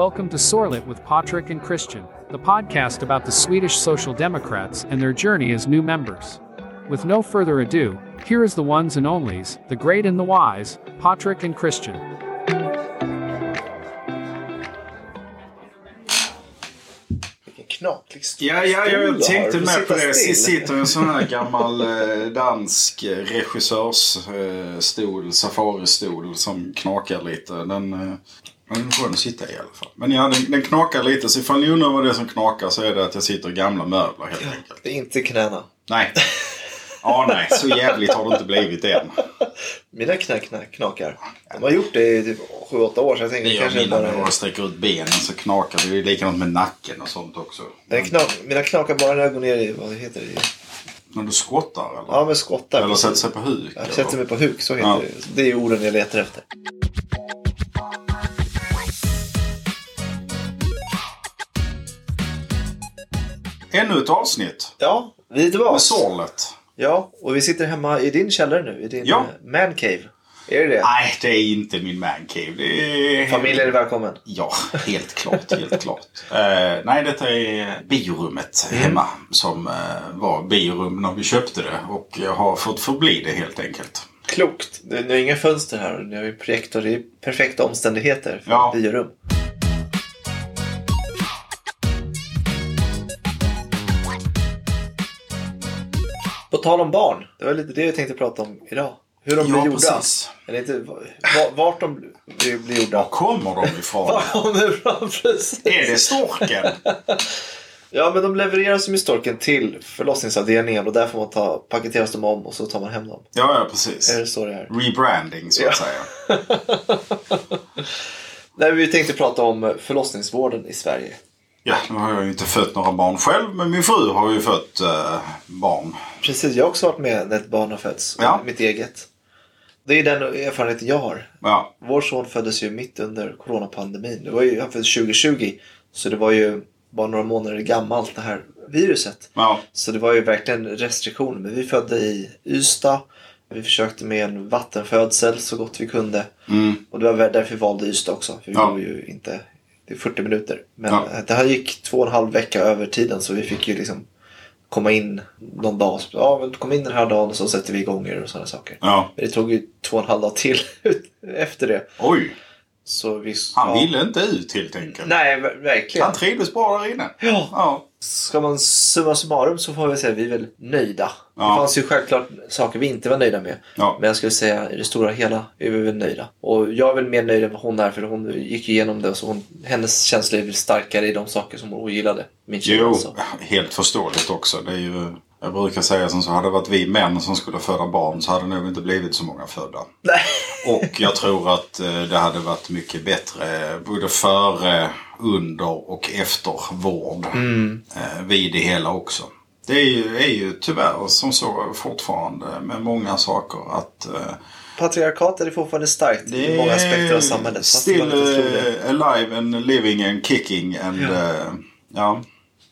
Welcome to Sorlet with Patrick and Christian, the podcast about the Swedish Social Democrats and their journey as new members. With no further ado, here is the ones and onlys, the great and the wise, Patrick and Christian. Vilken Ja, ja, jag tänkte med på sitter det. still. Sitter en sån här gammal eh, dansk eh, regissörsstol, safaristol som knakar lite. Den, eh, den är skön att sitta i i alla fall. Men ja, den, den knakar lite. Så ifall ni undrar vad det är som knakar så är det att jag sitter i gamla möbler helt enkelt. Det är inte knäna. Nej. Ja, nej. Så jävligt har det inte blivit än. Mina knä, knakar. De har gjort det i typ 7-8 år jag Det gör mina när bara... jag sträcker ut benen så knakar det. Det är likadant med nacken och sånt också. Nej, knak, mina knakar bara när jag går ner i, vad heter det? När du skottar eller? Ja, men skottar. Eller sätter sig på huk? Jag sätter mig på huk, så heter Ja. det. Det är orden jag letar efter. Ännu ett avsnitt. Ja, vi är tillbaka. Med sorlet. Ja, och vi sitter hemma i din källare nu. I din Ja. eh, man cave. Är det det? Nej, det är inte min mancave. Det är... Familjen är välkommen. Ja, helt klart. Helt klart. Eh, nej, detta är biorummet Mm. hemma som eh, var biorum när vi köpte det och jag har fått förbli det helt enkelt. Klokt. Det är inga fönster här ni har ju projektor. Det är perfekta omständigheter för Ja. biorum. På tal om barn. Det var lite det jag tänkte prata om idag. Hur de Ja, blir gjorda. precis. Eller inte, va- vart de blir, blir gjorda. Var kommer de ifrån? Var kommer de precis? är det storken? Ja, men de levereras med storken till förlossningsavdelningen och där får man ta, paketeras de om och så tar man hem dem. Ja, ja, precis. Är det så det är? Rebranding, så att säga. Nej, vi tänkte prata om förlossningsvården i Sverige. Ja, nu har jag ju inte fött några barn själv, men min fru har ju fött eh, barn. Precis, jag har också varit med när ett barn har fötts. Ja. Mitt eget. Det är den erfarenheten jag har. Ja, Vår son föddes ju mitt under coronapandemin. Det var ju, han föddes 2020. Så det var ju bara några månader gammalt det här viruset. ja, Så det var ju verkligen restriktioner. Men vi födde i Ystad. Vi försökte med en vattenfödsel så gott vi kunde. mm, Och det var därför vi valde Ystad också. För vi Ja. bor ju inte... Det är 40 minuter. Men Ja. det här gick två och en halv vecka över tiden. Så vi fick ju liksom komma in någon dag. Så, Ja, men kom in den här dagen och så sätter vi igång er och sådana saker. ja. Men det tog ju två och en halv dag till efter det. Oj, Så vi, han ja. ville inte ut helt enkelt. Nej, ver- verkligen. Han trivdes bra där inne. Ja. Ja, Ska man summa summarum så får vi säga att vi är väl nöjda. Ja. Det fanns ju självklart saker vi inte var nöjda med. Ja. Men jag skulle säga i det stora hela är vi väl nöjda. Och jag är väl mer nöjd än vad hon är för hon gick igenom det och så hon, hennes känslor är väl starkare i de saker som hon ogillade. Min Jo, alltså. helt förståeligt också. Det är ju, jag brukar säga som så, hade det varit vi män som skulle föda barn så hade det nog inte blivit så många födda. Nej. Och jag tror att eh, det hade varit mycket bättre både före, under och efter vård eh, vid det hela också. Det är ju, är ju tyvärr som så fortfarande med många saker att eh, Patriarkatet är fortfarande starkt i många aspekter av samhället. Still det. alive and living and kicking. And, Ja. ja. ja.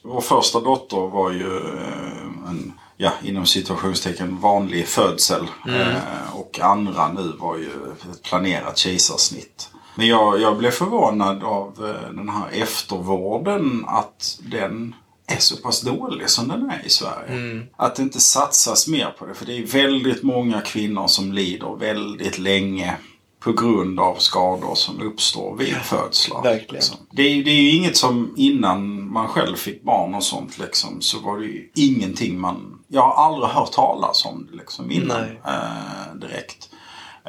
Vår första dotter var ju eh, en, ja, inom situationstecken vanlig födsel. Mm. Eh, och andra nu var ju ett planerat kejsarsnitt. Men jag, jag blev förvånad av eh, den här eftervården att den är så pass dålig som den är i Sverige. Mm. Att det inte satsas mer på det. För det är väldigt många kvinnor som lider väldigt länge på grund av skador som uppstår vid födslar. verkligen. Liksom. Det, är, det är ju inget som innan man själv fick barn och sånt liksom, så var det ju ingenting man... Jag har aldrig hört talas om det liksom innan eh, direkt.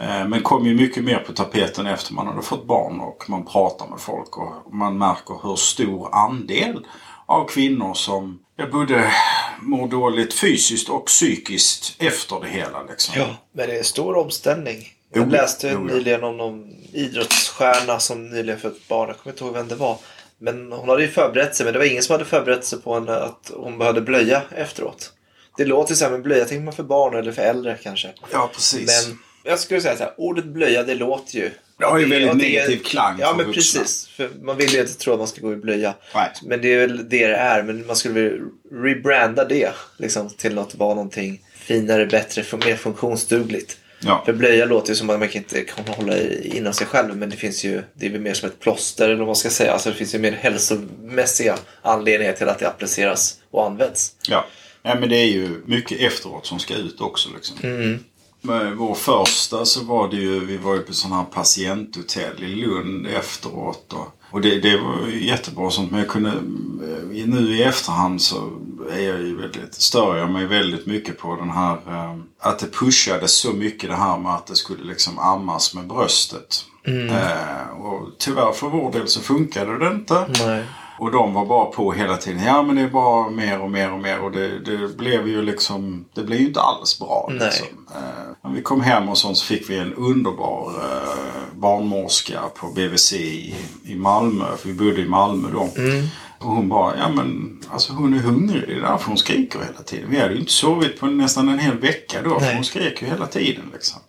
Eh, Men kom ju mycket mer på tapeten efter man hade fått barn och man pratar med folk och man märker hur stor andel av kvinnor som ja, både mår dåligt fysiskt och psykiskt efter det hela. Liksom. Ja, men det är stor omställning. Jag läste jo, ja. nyligen om någon idrottsstjärna som nyligen fött barn. Jag kommer inte ihåg vem det var. Men hon hade ju förberett sig. Men det var ingen som hade förberett sig på en, att hon behövde blöja efteråt. Det låter så här med blöja. Tänker man för barn eller för äldre kanske. Ja, precis. Men jag skulle säga så här. Ordet blöja det låter ju. Det har ju väldigt och det är- negativ klang Ja men vuxna. precis. För man vill ju inte tro att man ska gå i blöja. Nej. Men det är väl det det är. Men man skulle vilja rebranda det liksom, till att vara någonting finare, bättre, mer funktionsdugligt. Ja. För blöja låter ju som att man inte kan hålla inom sig själv men det finns ju, det är väl mer som ett plåster eller vad man ska säga. Alltså det finns ju mer hälsomässiga anledningar till att det appliceras och används. Ja. ja, men det är ju mycket efteråt som ska ut också. Liksom. Med vår första så var det ju, vi var ju på sån här patienthotell i Lund efteråt. Och, och det, det var jättebra sånt men jag kunde, eh, nu i efterhand så är jag ju väldigt, stör jag mig väldigt mycket på den här, eh, att det pushades så mycket det här med att det skulle liksom ammas med bröstet. Eh, och tyvärr för vår del så funkade det inte. Nej. Och de var bara på hela tiden. Ja men det är bara mer och mer och mer. Och det, det blev ju liksom... Det blev ju inte alls bra. Liksom. Eh, när vi kom hem och sånt så fick vi en underbar eh, barnmorska på BVC i, i Malmö. För vi bodde i Malmö då. Mm. Och hon bara, ja men alltså hon är hungrig. Det är därför hon skriker hela tiden. Vi hade ju inte sovit på nästan en hel vecka då. För Nej. hon skrek ju hela tiden liksom.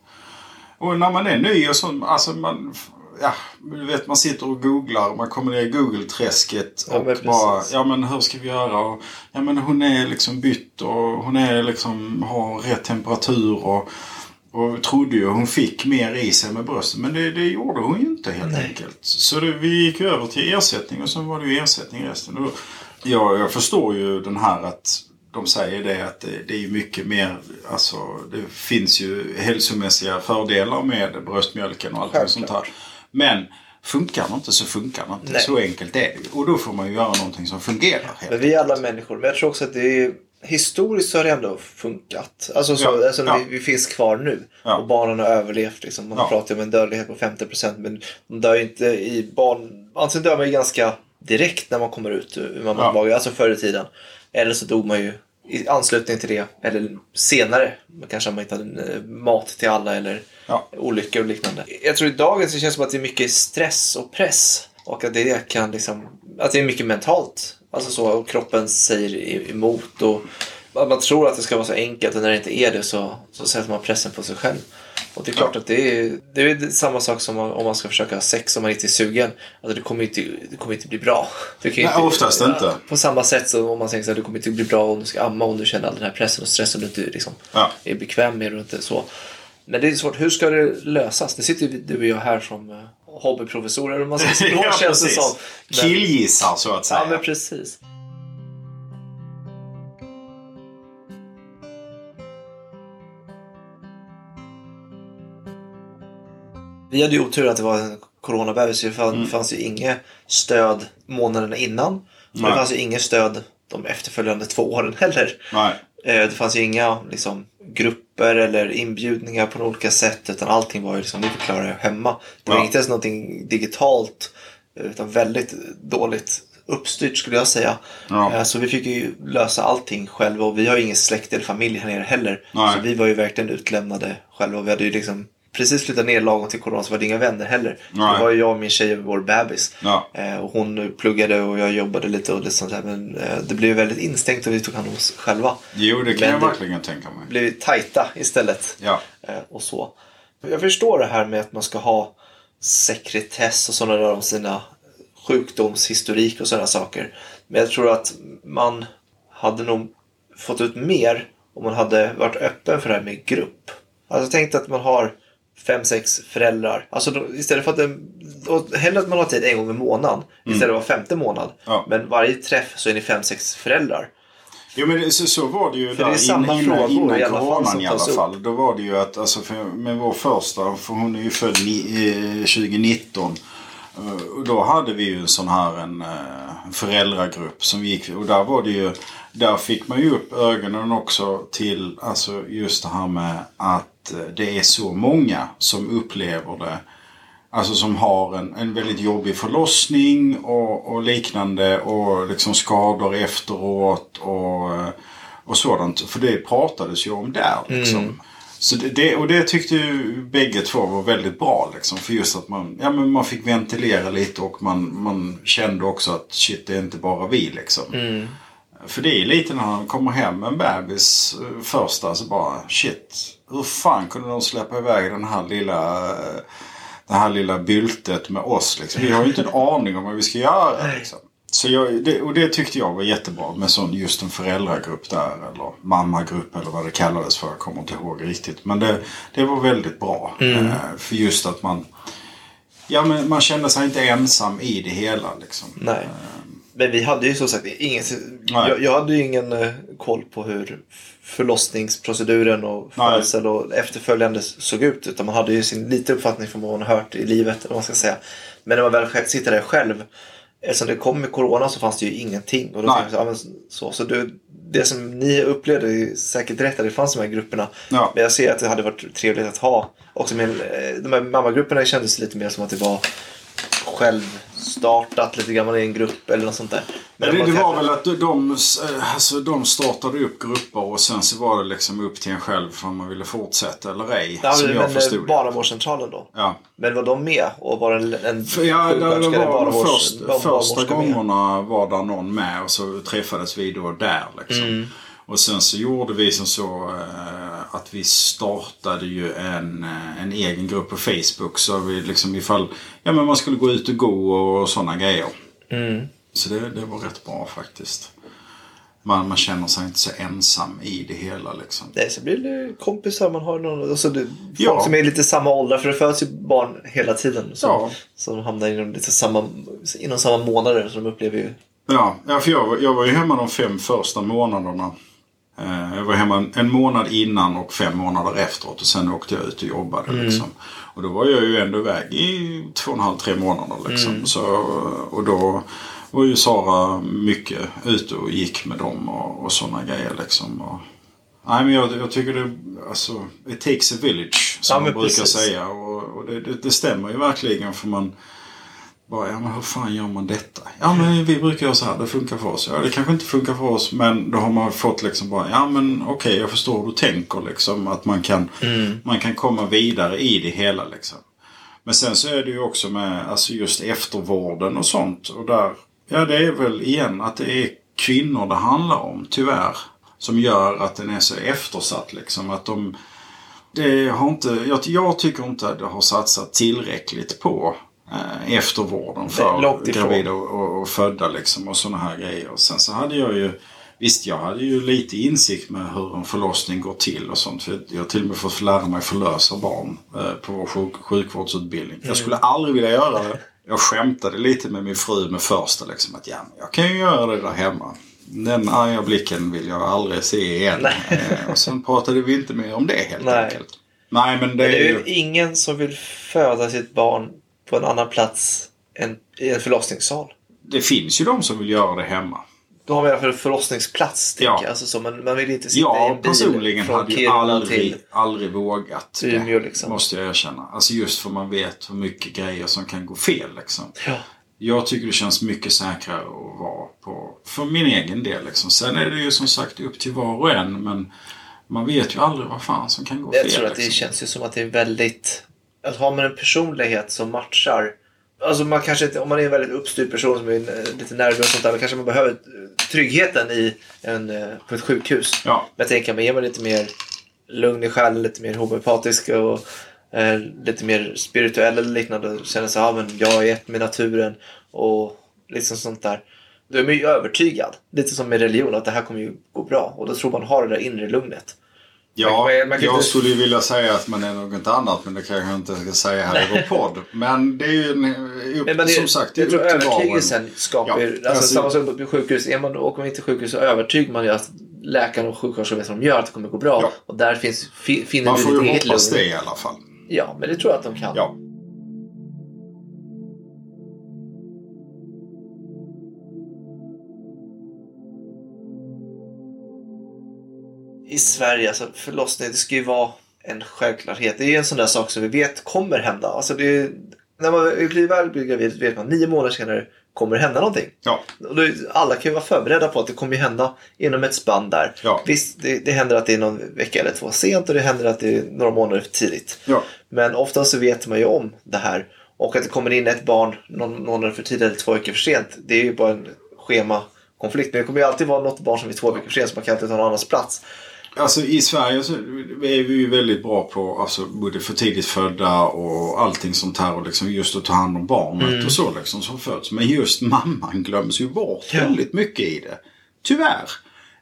Och när man är ny och så, alltså man... Ja, du vet man sitter och googlar, man kommer ner i Google-träsket Ja, och precis. bara, ja men hur ska vi göra? Och, ja men hon är liksom bytt och hon är liksom, har rätt temperatur och, och trodde ju hon fick mer i sig med bröstet. Men det, det gjorde hon ju inte helt Nej. enkelt. Så det, vi gick över till ersättning och sen var det ju ersättning resten. Och, ja, jag förstår ju den här att de säger det att det, det är mycket mer, alltså det finns ju hälsomässiga fördelar med bröstmjölken och allt Självklart. sånt här. Men funkar det inte så funkar det inte. Nej. Så enkelt är det. Och då får man ju göra någonting som fungerar. Helt. Men vi är alla människor. Men jag tror också att det är historiskt så har det ändå funkat. Alltså, så, Ja, alltså ja. Vi, vi finns kvar nu. Ja. Och barnen har överlevt. Liksom. Man pratar om en dödlighet på 50% men de dör ju inte i barn... Antingen dör man ju ganska direkt när man kommer ut ur mammas Ja. mage, alltså förr i tiden. Eller så dog man ju i anslutning till det. Eller senare. Kanske man inte hade mat till alla eller olyckor och liknande. Jag tror i dagens så känns det som att det är mycket stress och press. Och att det kan liksom, att det är mycket mentalt. Alltså så, och kroppen säger emot och att man tror att det ska vara så enkelt och när det inte är det så, så sätter man pressen på sig själv. Och det är klart att det är, det är samma sak som om man ska försöka ha sex om man inte är sugen. Alltså det kommer inte, det kommer inte bli bra. Det kan Nej, oftast inte. På samma sätt som om man tänker här, det kommer inte bli bra om du ska amma om du känner all den här pressen och stressen och du inte liksom Ja. är bekväm med och inte så. Men det är svårt. Hur ska det lösas? Det sitter ju du och jag här som uh, hobbyprofessorer om man ska säga. ja, känns det som. Men- Killgissar så att säga. Ja, men precis. Vi hade ju otur att det var en coronabebis. Det fann- fanns ju inget stöd månaderna innan. Nej. det fanns ju inget stöd de efterföljande två åren heller. Nej. Eh, Det fanns ju inga liksom, grupper eller inbjudningar på olika sätt utan allting var ju liksom, ni får klara er hemma. Det var Ja. inte ens någonting digitalt utan väldigt dåligt uppstyrt skulle jag säga. Ja. Eh, Så vi fick ju lösa allting själva och vi har ju ingen släkt eller familj här nere heller. Nej. Så vi var ju verkligen utlämnade själva vi hade ju liksom precis flyttat ner lagom till corona så var det inga vänner heller. Nej. Det var ju jag och min tjej och vår bebis. Ja. Eh, och hon pluggade och jag jobbade lite och lite sånt där. Men eh, det blev väldigt instängt och vi tog hand om oss själva. Jo, det kan Men jag det- verkligen tänka mig. Blev tajta istället. Ja. Eh, och så. Jag förstår det här med att man ska ha sekretess och sådana där om sina sjukdomshistorik och sådana saker. Men jag tror att man hade nog fått ut mer om man hade varit öppen för det här med grupp. Alltså tänk att man har fem, sex föräldrar. Alltså då, istället för att det, och hellre att man har tid en gång i månaden istället för var femte månad. Ja. Men varje träff så är ni fem, sex föräldrar. Jo men så, så var det ju För det är där samma innan, frågor innan, i alla fall coronan som i alla tas upp. fall. Då var det ju att alltså, för, med vår första, för hon är ju född ni, eh, 2019. eh, Och då hade vi ju en sån här en eh, föräldragrupp som gick och där var det ju där fick man ju upp ögonen också till alltså just det här med att eh, det är så många som upplever det Alltså som har en, en väldigt jobbig förlossning och, och liknande och liksom skador efteråt och, eh, och sådant. För det pratades ju om där liksom. Så det, och det tyckte ju bägge två var väldigt bra liksom. För just att man, ja, men man fick ventilera lite och man, man kände också att shit det är inte bara vi liksom. För det är lite när han kommer hem med en bebis eh, först alltså bara shit. Hur fan kunde de släppa iväg den här lilla eh, det här lilla byltet med oss liksom. Vi har ju inte en aning om vad vi ska göra liksom. Så jag, det, och det tyckte jag var jättebra med sån, just en föräldragrupp där. Eller mammagrupp eller vad det kallades för. Jag kommer inte ihåg riktigt. Men det, det var väldigt bra. Mm. Eh, för just att man... Ja men man kände sig inte ensam i det hela liksom. Nej. Men vi hade ju som sagt ingen... Jag, jag hade ju ingen eh, koll på hur förlossningsproceduren och födsel och efterföljande såg ut. Utan man hade ju sin lite uppfattning från vad man hört i livet. Eller vad man ska säga. Men när man väl sitter där själv. Eftersom det kom med corona så fanns det ju ingenting. Och då Nej. jag, så, så det, det som ni upplevde är säkert rätt. att Det fanns de här grupperna. Ja. Men jag ser att det hade varit trevligt att ha. Också med, eh, de här mammagrupperna kändes lite mer som att det var självstartat lite grann i en grupp eller något sånt där. Men det, det var väl att de, eh, alltså, de startade upp grupper och sen så var det liksom upp till en själv om man ville fortsätta eller ej. Ja, som men, jag men förstod eh, det. barnavårdscentralen då? Ja. Men var de med? Och var det en, en För ja, det var barnavårds- först, barn- första gångerna var där någon med och så träffades vi då där. Liksom. Mm. Och sen så gjorde vi som så eh, att vi startade ju en, eh, en egen grupp på Facebook. Så vi liksom ifall ja, men man skulle gå ut och gå och sådana grejer. Mm. Så det, det var rätt bra faktiskt. Man, man känner sig inte så ensam i det hela liksom. Nej, så blir det kompisar man har någon. Alltså det, folk Ja. som är lite samma ålder. För det föds ju barn hela tiden. Som, Ja. som hamnar inom, lite samma, inom samma månader. Så de upplever ju. Ja, ja för jag, jag var ju hemma de fem första månaderna. Eh, Jag var hemma en- månad innan och fem månader efteråt och sen åkte jag ut och jobbade. Liksom. Och då var jag ju ändå iväg i två och en halv, tre månader. Liksom. Så, och då var ju Sara mycket ute och gick med dem och, och sådana grejer. Liksom. Och, nej, men jag, jag tycker det, alltså, it takes a village som Ja, man brukar precis. säga. Och, och det, det, det stämmer ju verkligen för man bara, ja men hur fan gör man detta? Ja men vi brukar göra så här, det funkar för oss. Ja det kanske inte funkar för oss men då har man fått liksom bara, ja men okej jag förstår hur du tänker liksom. Att man kan, man kan komma vidare i det hela liksom. Men sen så är det ju också med alltså just eftervården och sånt. Och där, ja det är väl igen att det är kvinnor det handlar om, tyvärr. Som gör att den är så eftersatt liksom. Att de, det har inte, jag, jag tycker inte att det har satsat tillräckligt på eh, eftervården för gravida och, och, födda liksom och sådana här grejer. Sen så hade jag ju Visst, jag hade ju lite insikt med hur en förlossning går till och sånt. För jag har till och med fått lära mig förlösa barn eh, på vår sjuk, sjukvårdsutbildning. Jag skulle aldrig vilja göra det. Jag skämtade lite med min fru med första liksom att ja, jag kan ju göra det där hemma. Den arga blicken vill jag aldrig se igen. Eh, och sen pratade vi inte mer om det helt Nej. enkelt. Nej, men det, Men det är ju ingen som vill föda sitt barn på en annan plats än i en förlossningssal. Det finns ju de som vill göra det hemma. Då har vi i alla fall förlossningsplats. Ja. jag. Alltså, så man, man vill inte sitta i Jag en bil personligen hade ju aldrig, aldrig vågat Umeå, liksom. Måste jag erkänna. Alltså just för man vet hur mycket grejer som kan gå fel liksom. Ja. Jag tycker det känns mycket säkrare att vara på, för min egen del liksom. Sen är det ju som sagt upp till var och en men man vet ju aldrig vad fan som kan gå Jag fel. tror att det liksom. känns ju som att det är väldigt... Att har man en personlighet som matchar... Alltså man kanske inte, om man är en väldigt uppstyrd person som är eh, lite nervös och sånt där, då kanske man behöver eh, tryggheten i en, eh, på ett sjukhus. Ja. Men jag tänker mig, är man lite mer lugn i själen, lite mer homeopatisk och eh, lite mer spirituell eller liknande. och Känner sig, ja men jag är ett med naturen och liksom sånt där. Då är man ju övertygad. Lite som med religion, att det här kommer ju gå bra. Och då tror man har det där inre lugnet. Ja, Man- man jag inte- skulle ju vilja säga att man är något annat men det kanske jag inte ska säga här i vår podd. Men det är ju en, upp, Men, det, som sagt, det är upp till övertygelsen skapar Ja, ju... alltså, alltså- samma sak på sjukhus. Är man, åker man inte till sjukhus så övertygar man ju att läkaren och sjuksköterskan vet vad de gör, att det kommer gå bra. Ja. Och där finns, fi, finner Man du får ditt ju eget hoppas lugn. det i alla fall. Ja, men det tror jag att de kan. Ja. I Sverige, alltså förlossning, det ska ju vara en självklarhet. Det är ju en sån där sak som vi vet kommer hända. Alltså det är, när man blir väl blir gravid vet man nio månader senare kommer det hända någonting. Ja. Och då, alla kan ju vara förberedda på att det kommer hända inom ett spann där. Ja. Visst, det, det händer att det är någon vecka eller två sent och det händer att det är några månader för tidigt. Ja. Men ofta så vet man ju om det här. Och att det kommer in ett barn någon månad för tidigt eller två veckor för sent. Det är ju bara en schemakonflikt. Men det kommer ju alltid vara något barn som är två veckor för sent så man kan alltid ta någon annans plats. Alltså i Sverige så är vi ju väldigt bra på alltså, både för tidigt födda och allting sånt här. Och liksom just att ta hand om barnet Mm. och så liksom som föds. Men just mamman glöms ju bort Ja. väldigt mycket i det. Tyvärr.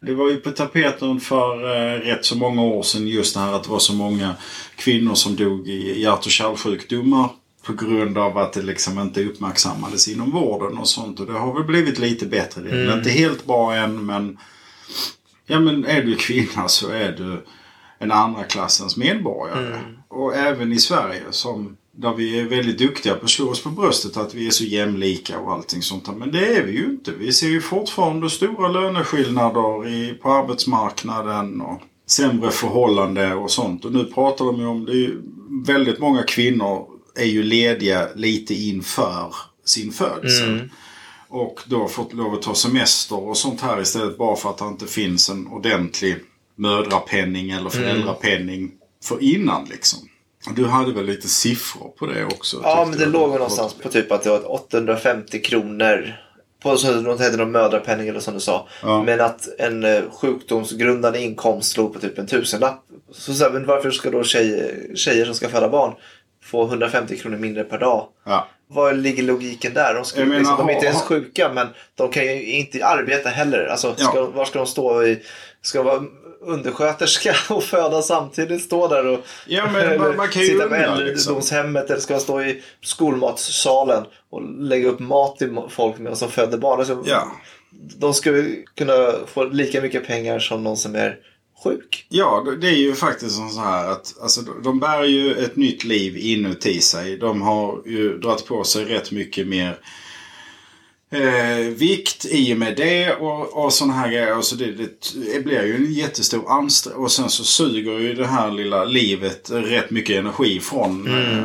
Det var ju på tapeten för eh, rätt så många år sedan just det här att det var så många kvinnor som dog i hjärt och kärlsjukdomar. På grund av att det liksom inte uppmärksammades inom vården och sånt. Och det har väl blivit lite bättre. Det är Mm. inte helt bra än men Ja men är du kvinna så är du en andra klassens medborgare. Mm. Och även i Sverige som där vi är väldigt duktiga på att slå oss på bröstet att vi är så jämlika och allting sånt. Men det är vi ju inte. Vi ser ju fortfarande stora löneskillnader i, på arbetsmarknaden och sämre förhållande och sånt. Och nu pratar de ju om, det är ju väldigt många kvinnor är ju lediga lite inför sin födsel. Mm. Och då har fått lov att ta semester och sånt här istället bara för att det inte finns en ordentlig mödrapenning eller föräldrapenning för innan liksom. Du hade väl lite siffror på det också? Ja, men det jag. låg någonstans på typ att det var 850 kronor. På det hette någon mödrapenning eller som du sa. Ja. Men att en eh, sjukdomsgrundande inkomst låg på typ en tusenlapp. Så, så här, men varför ska då tjejer, tjejer som ska föda barn få 150 kronor mindre per dag? Ja. Var ligger logiken där? De, skulle, menar, liksom, de är inte ens sjuka men de kan ju inte arbeta heller. Alltså, ska, Ja. Var ska de stå? I, ska de vara undersköterska och föda samtidigt? Stå där och Ja, men man- man kan ju sitta på undra, äldredomshemmet eller ska de stå i skolmatssalen och lägga upp mat till folk medan de föder barn? Alltså, Ja. De skulle kunna få lika mycket pengar som någon som är sjuk. Ja, det är ju faktiskt så här att alltså, de bär ju ett nytt liv inuti sig. De har ju dragit på sig rätt mycket mer eh, vikt i och med det och, och sådana här grejer. Så det, det blir ju en jättestor ansträngning. Och sen så suger ju det här lilla livet rätt mycket energi från eh,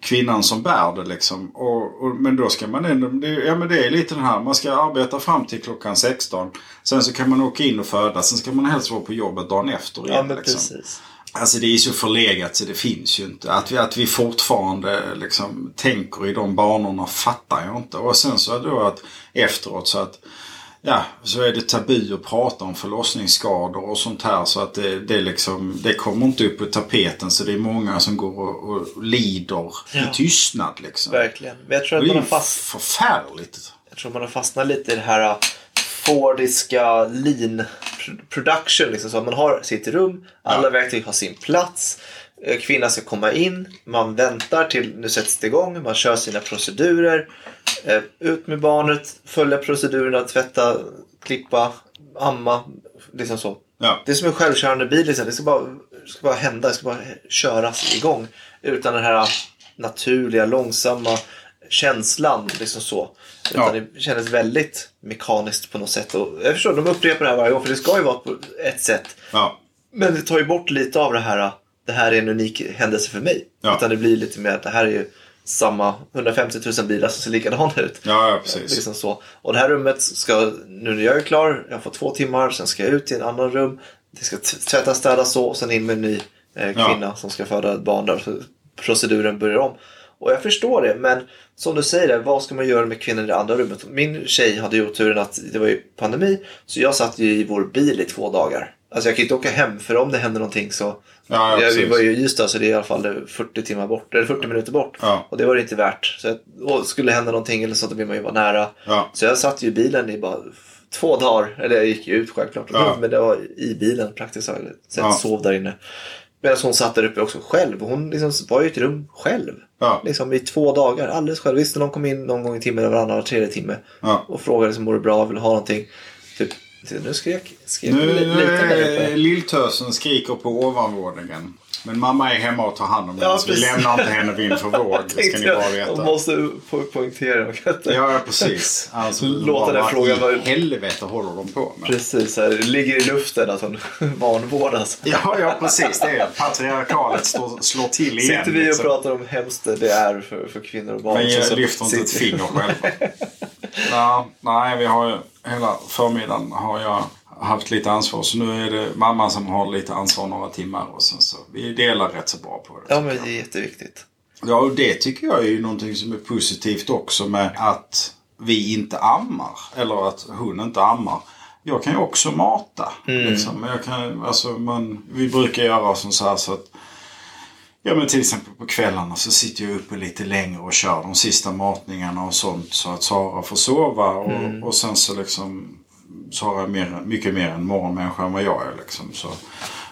kvinnan som bär det liksom. Och, och, men då ska man ändå, det, ja men det är lite den här, man ska arbeta fram till klockan 16. Sen så kan man åka in och föda, sen ska man helst vara på jobbet dagen efter igen. Ja, men liksom. precis. Alltså det är så förlegat så det finns ju inte. Att vi, att vi fortfarande liksom tänker i de banorna fattar jag inte. Och sen så är det då att efteråt så att Ja, så är det tabu att prata om förlossningsskador och sånt här så att det, det, liksom, det kommer inte upp på tapeten så det är många som går och, och lider Ja. i tystnad liksom. Verkligen. Men jag tror Det att är man har fast förfärligt. Jag tror man har fastnat lite i det här uh, Fordiska lean pr- production. Liksom, så man har sitt rum, alla Ja. verktyg har sin plats. Eh, Kvinnan ska komma in, man väntar till nu sätts det igång, man kör sina procedurer. Eh, Ut med barnet, följa procedurerna, tvätta, klippa, amma. Liksom så. Ja. Det är som en självkörande bil. Liksom. Det ska bara, det ska bara hända, det ska bara köras igång. Utan den här naturliga, långsamma känslan. Liksom så. Utan Ja. det kändes väldigt mekaniskt på något sätt. Och jag förstår, de upprepar det här varje gång för det ska ju vara på ett sätt. Ja. Men det tar ju bort lite av det här, det här är en unik händelse för mig. Ja. Utan det blir lite mer att det här är ju samma 150 000 bilar som ser likadana ut. Ja, ja, precis. Liksom så. Och det här rummet ska, nu när jag är klar, jag får två timmar, sen ska jag ut till en annan rum. Det ska tvättas, städas så och sen in med en ny eh, Ja. kvinna som ska föda ett barn där. Så proceduren börjar om. Och jag förstår det, men som du säger, vad ska man göra med kvinnan i det andra rummet? Min tjej hade ju oturen att det var ju pandemi, så jag satt ju i vår bil i två dagar. Alltså jag kan inte åka hem, för om det händer någonting så... Ja, ja, jag, var ju i Ystad, så det är i alla fall 40 timmar bort, eller 40 minuter bort. Ja. Och det var det inte värt. Så jag, skulle hända någonting eller så, då vill man ju vara nära. Så jag satt ju i bilen i bara två dagar. Eller jag gick ju ut självklart. Men det var i bilen praktiskt taget. Så jag Ja. sov där inne. Medan hon satt där uppe också själv. Hon liksom var ju i ett rum själv. Ja. Liksom i två dagar. Alldeles själv. Visst, någon kom in någon gång i timmen eller varannan, var tredje timme. Och frågade liksom, mår bra? Vill du ha någonting? Typ, nu skrek, skrek Nu li- uppe. eh, lilltösen skriker på ovanvåningen. Men mamma är hemma och tar hand om Ja, henne så vi lämnar inte henne vind för våg. Det ska ni bara veta. Jag måste po- poängtera. Ja, precis. Alltså, Låta den vad frågan vara- i helvete håller de på med? Precis, här, det ligger i luften att hon vanvårdas. Ja, ja, precis. Det är patriarkalet slår, slår till igen. Sitter vi och liksom. pratar om hemskt det är för, för kvinnor och barn. Men jag lyfter inte ett finger själva. Ja, nej, vi har ju hela förmiddagen har jag haft lite ansvar. Så nu är det mamma som har lite ansvar några timmar. Och sen så, vi delar rätt så bra på det. Ja, men det är jätteviktigt. Ja, och det tycker jag är ju någonting som är positivt också med att vi inte ammar. Eller att hon inte ammar. jag kan ju också mata. Mm. Liksom. Jag kan, alltså, man, vi brukar göra som så här så att Ja men till exempel på kvällarna så sitter jag uppe lite längre och kör de sista matningarna och sånt så att Sara får sova. Och, Mm. och sen så liksom Sara är mer, mycket mer en morgonmänniska än vad jag är. Liksom. Så,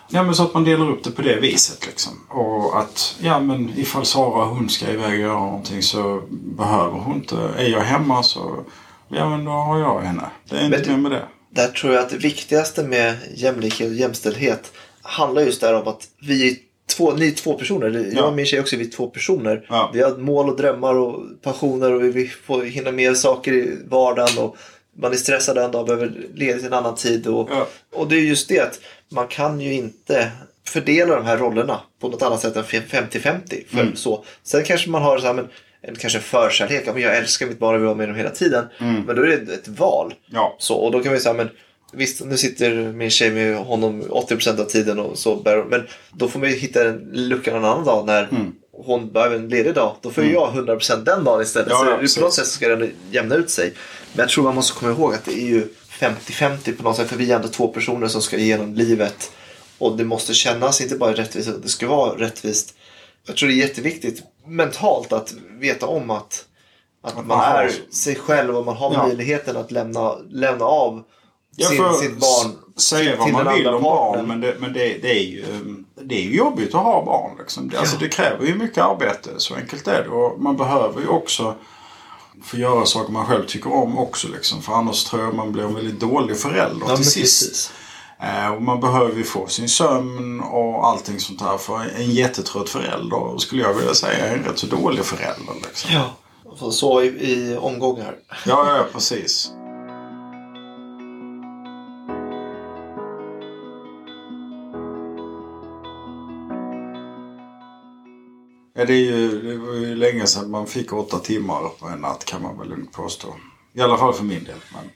ja, men så att man delar upp det på det viset. Liksom. Och att ja, men ifall Sara hon ska iväg och göra någonting så behöver hon inte. Är jag hemma så ja, men då har jag henne. Det är inte Men mer med det. Där tror jag att det viktigaste med jämlikhet och jämställdhet handlar just där om att vi två, ni är två personer. Jag Ja. och min tjej också, vi är två personer. Ja. Vi har mål och drömmar och passioner och vi vill få hinna med saker i vardagen. Och man är stressad en dag och behöver leda till en annan tid. Och, Ja. och det är just det att man kan ju inte fördela de här rollerna på något annat sätt än 50-50. För Mm. så. Sen kanske man har så här, men, en, kanske förkärlek. Ja, men jag älskar mitt barn och vill vara med dem hela tiden. Men då är det ett val. Ja. Så, och då kan vi säga, men visst nu sitter min tjej med honom 80% av tiden och så Men då får man ju hitta en lucka någon annan dag när Mm. hon behöver en ledig dag. Då får ju jag 100% den dagen istället. Ja, så ja, på något sätt ska den jämna ut sig. Men jag tror man måste komma ihåg att det är ju 50-50 på något sätt. För vi är ändå två personer som ska igenom livet. Och det måste kännas inte bara rättvist, det ska vara rättvist. Jag tror det är jätteviktigt mentalt att veta om att, att, Att man man är sig själv och man har Ja. möjligheten att lämna, lämna av Jag sin, sitt barn säga vad man vill om barn men, det, men det, det, är ju, det är ju jobbigt att ha barn. Liksom. Det, alltså, det kräver ju mycket arbete, så enkelt är det. Och man behöver ju också få göra saker man själv tycker om också. Liksom. För annars tror jag man blir en väldigt dålig förälder Ja, till sist. precis. Eh, och man behöver ju få sin sömn och allting sånt här. För en jättetrött förälder skulle jag vilja säga är en rätt så dålig förälder. Liksom. Ja, och så i, i omgångar. Ja, ja, precis. Ja, det, är ju, det var ju länge sedan man fick åtta timmar på en natt kan man väl lugnt påstå. I alla fall för min del. Men,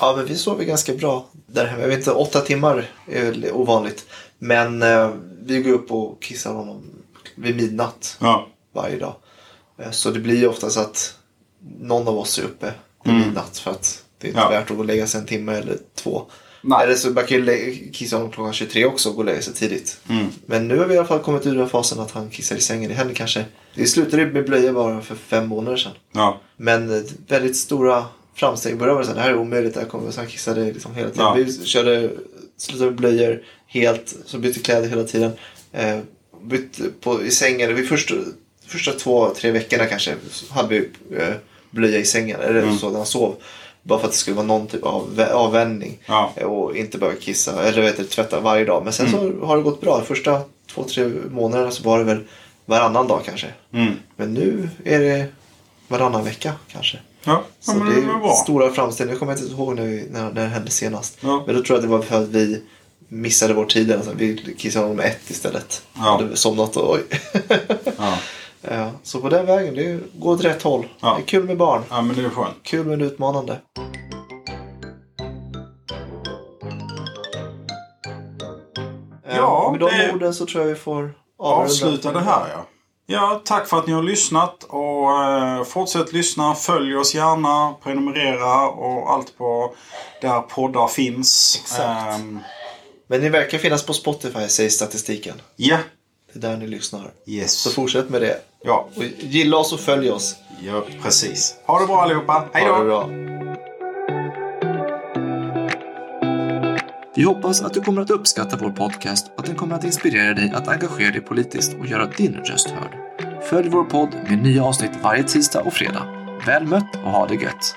Ja, men vi sover ganska bra där hemma. Jag vet inte, åtta timmar är väl ovanligt. Men eh, vi går upp och kissar honom vid midnatt ja, varje dag. Eh, så det blir ju oftast att någon av oss är uppe vid Mm. midnatt för att det är inte Ja. värt att gå och lägga sig en timme eller två. Nej. Eller så man kan ju kissa honom klockan 23 också och gå och lägga sig tidigt. Mm. Men nu har vi i alla fall kommit ur den fasen att han kissar i sängen. Det händer kanske. Det slutade med blöjor bara för fem månader sedan. ja, Men eh, väldigt stora framsteg. I början var det så här, det här är omöjligt. Det här kommer, så han kissade liksom hela tiden. Ja. Vi körde, slutade med blöjor helt. Så bytte kläder hela tiden. Eh, bytte på, I sängen. Vi första, första två, tre veckorna kanske hade vi eh, blöja i sängen. Eller Mm. så när han sov. Bara för att det skulle vara någon typ av vä- avvänjning. Ja. Och inte behöva kissa. Eller vet du, tvätta varje dag. Men sen Mm. så har det gått bra. Första två, tre månaderna så var det väl varannan dag kanske. mm. Men nu är det varannan vecka kanske. ja. Så det är bra. stora framsteg. Nu kommer jag inte ihåg när, vi, när, när det hände senast. Ja. Men då tror jag att det var för att vi missade vår tid. Alltså, vi kissade honom ett istället. Ja. Hade somnat och oj. Ja. Så på den vägen, det går åt rätt håll. Ja. Det är kul med barn. ja, men det är skönt. Kul men utmanande. Ja, med de det- orden så tror jag vi får avsluta det här ja. Ja, tack för att ni har lyssnat och eh, fortsätt lyssna. Följ oss gärna, prenumerera och allt på där poddar finns. Exakt. Ehm, Men ni verkar finnas på Spotify, säger statistiken. Ja, där ni lyssnar. yes. Så fortsätt med det. Ja, Och gilla oss och följ oss. ja, precis. Ha det bra allihopa. Hej Ha det då! bra. Vi hoppas att du kommer att uppskatta vår podcast och att den kommer att inspirera dig att engagera dig politiskt och göra din röst hörd. Följ vår podd med nya avsnitt varje tisdag och fredag. Väl mött och ha det gött!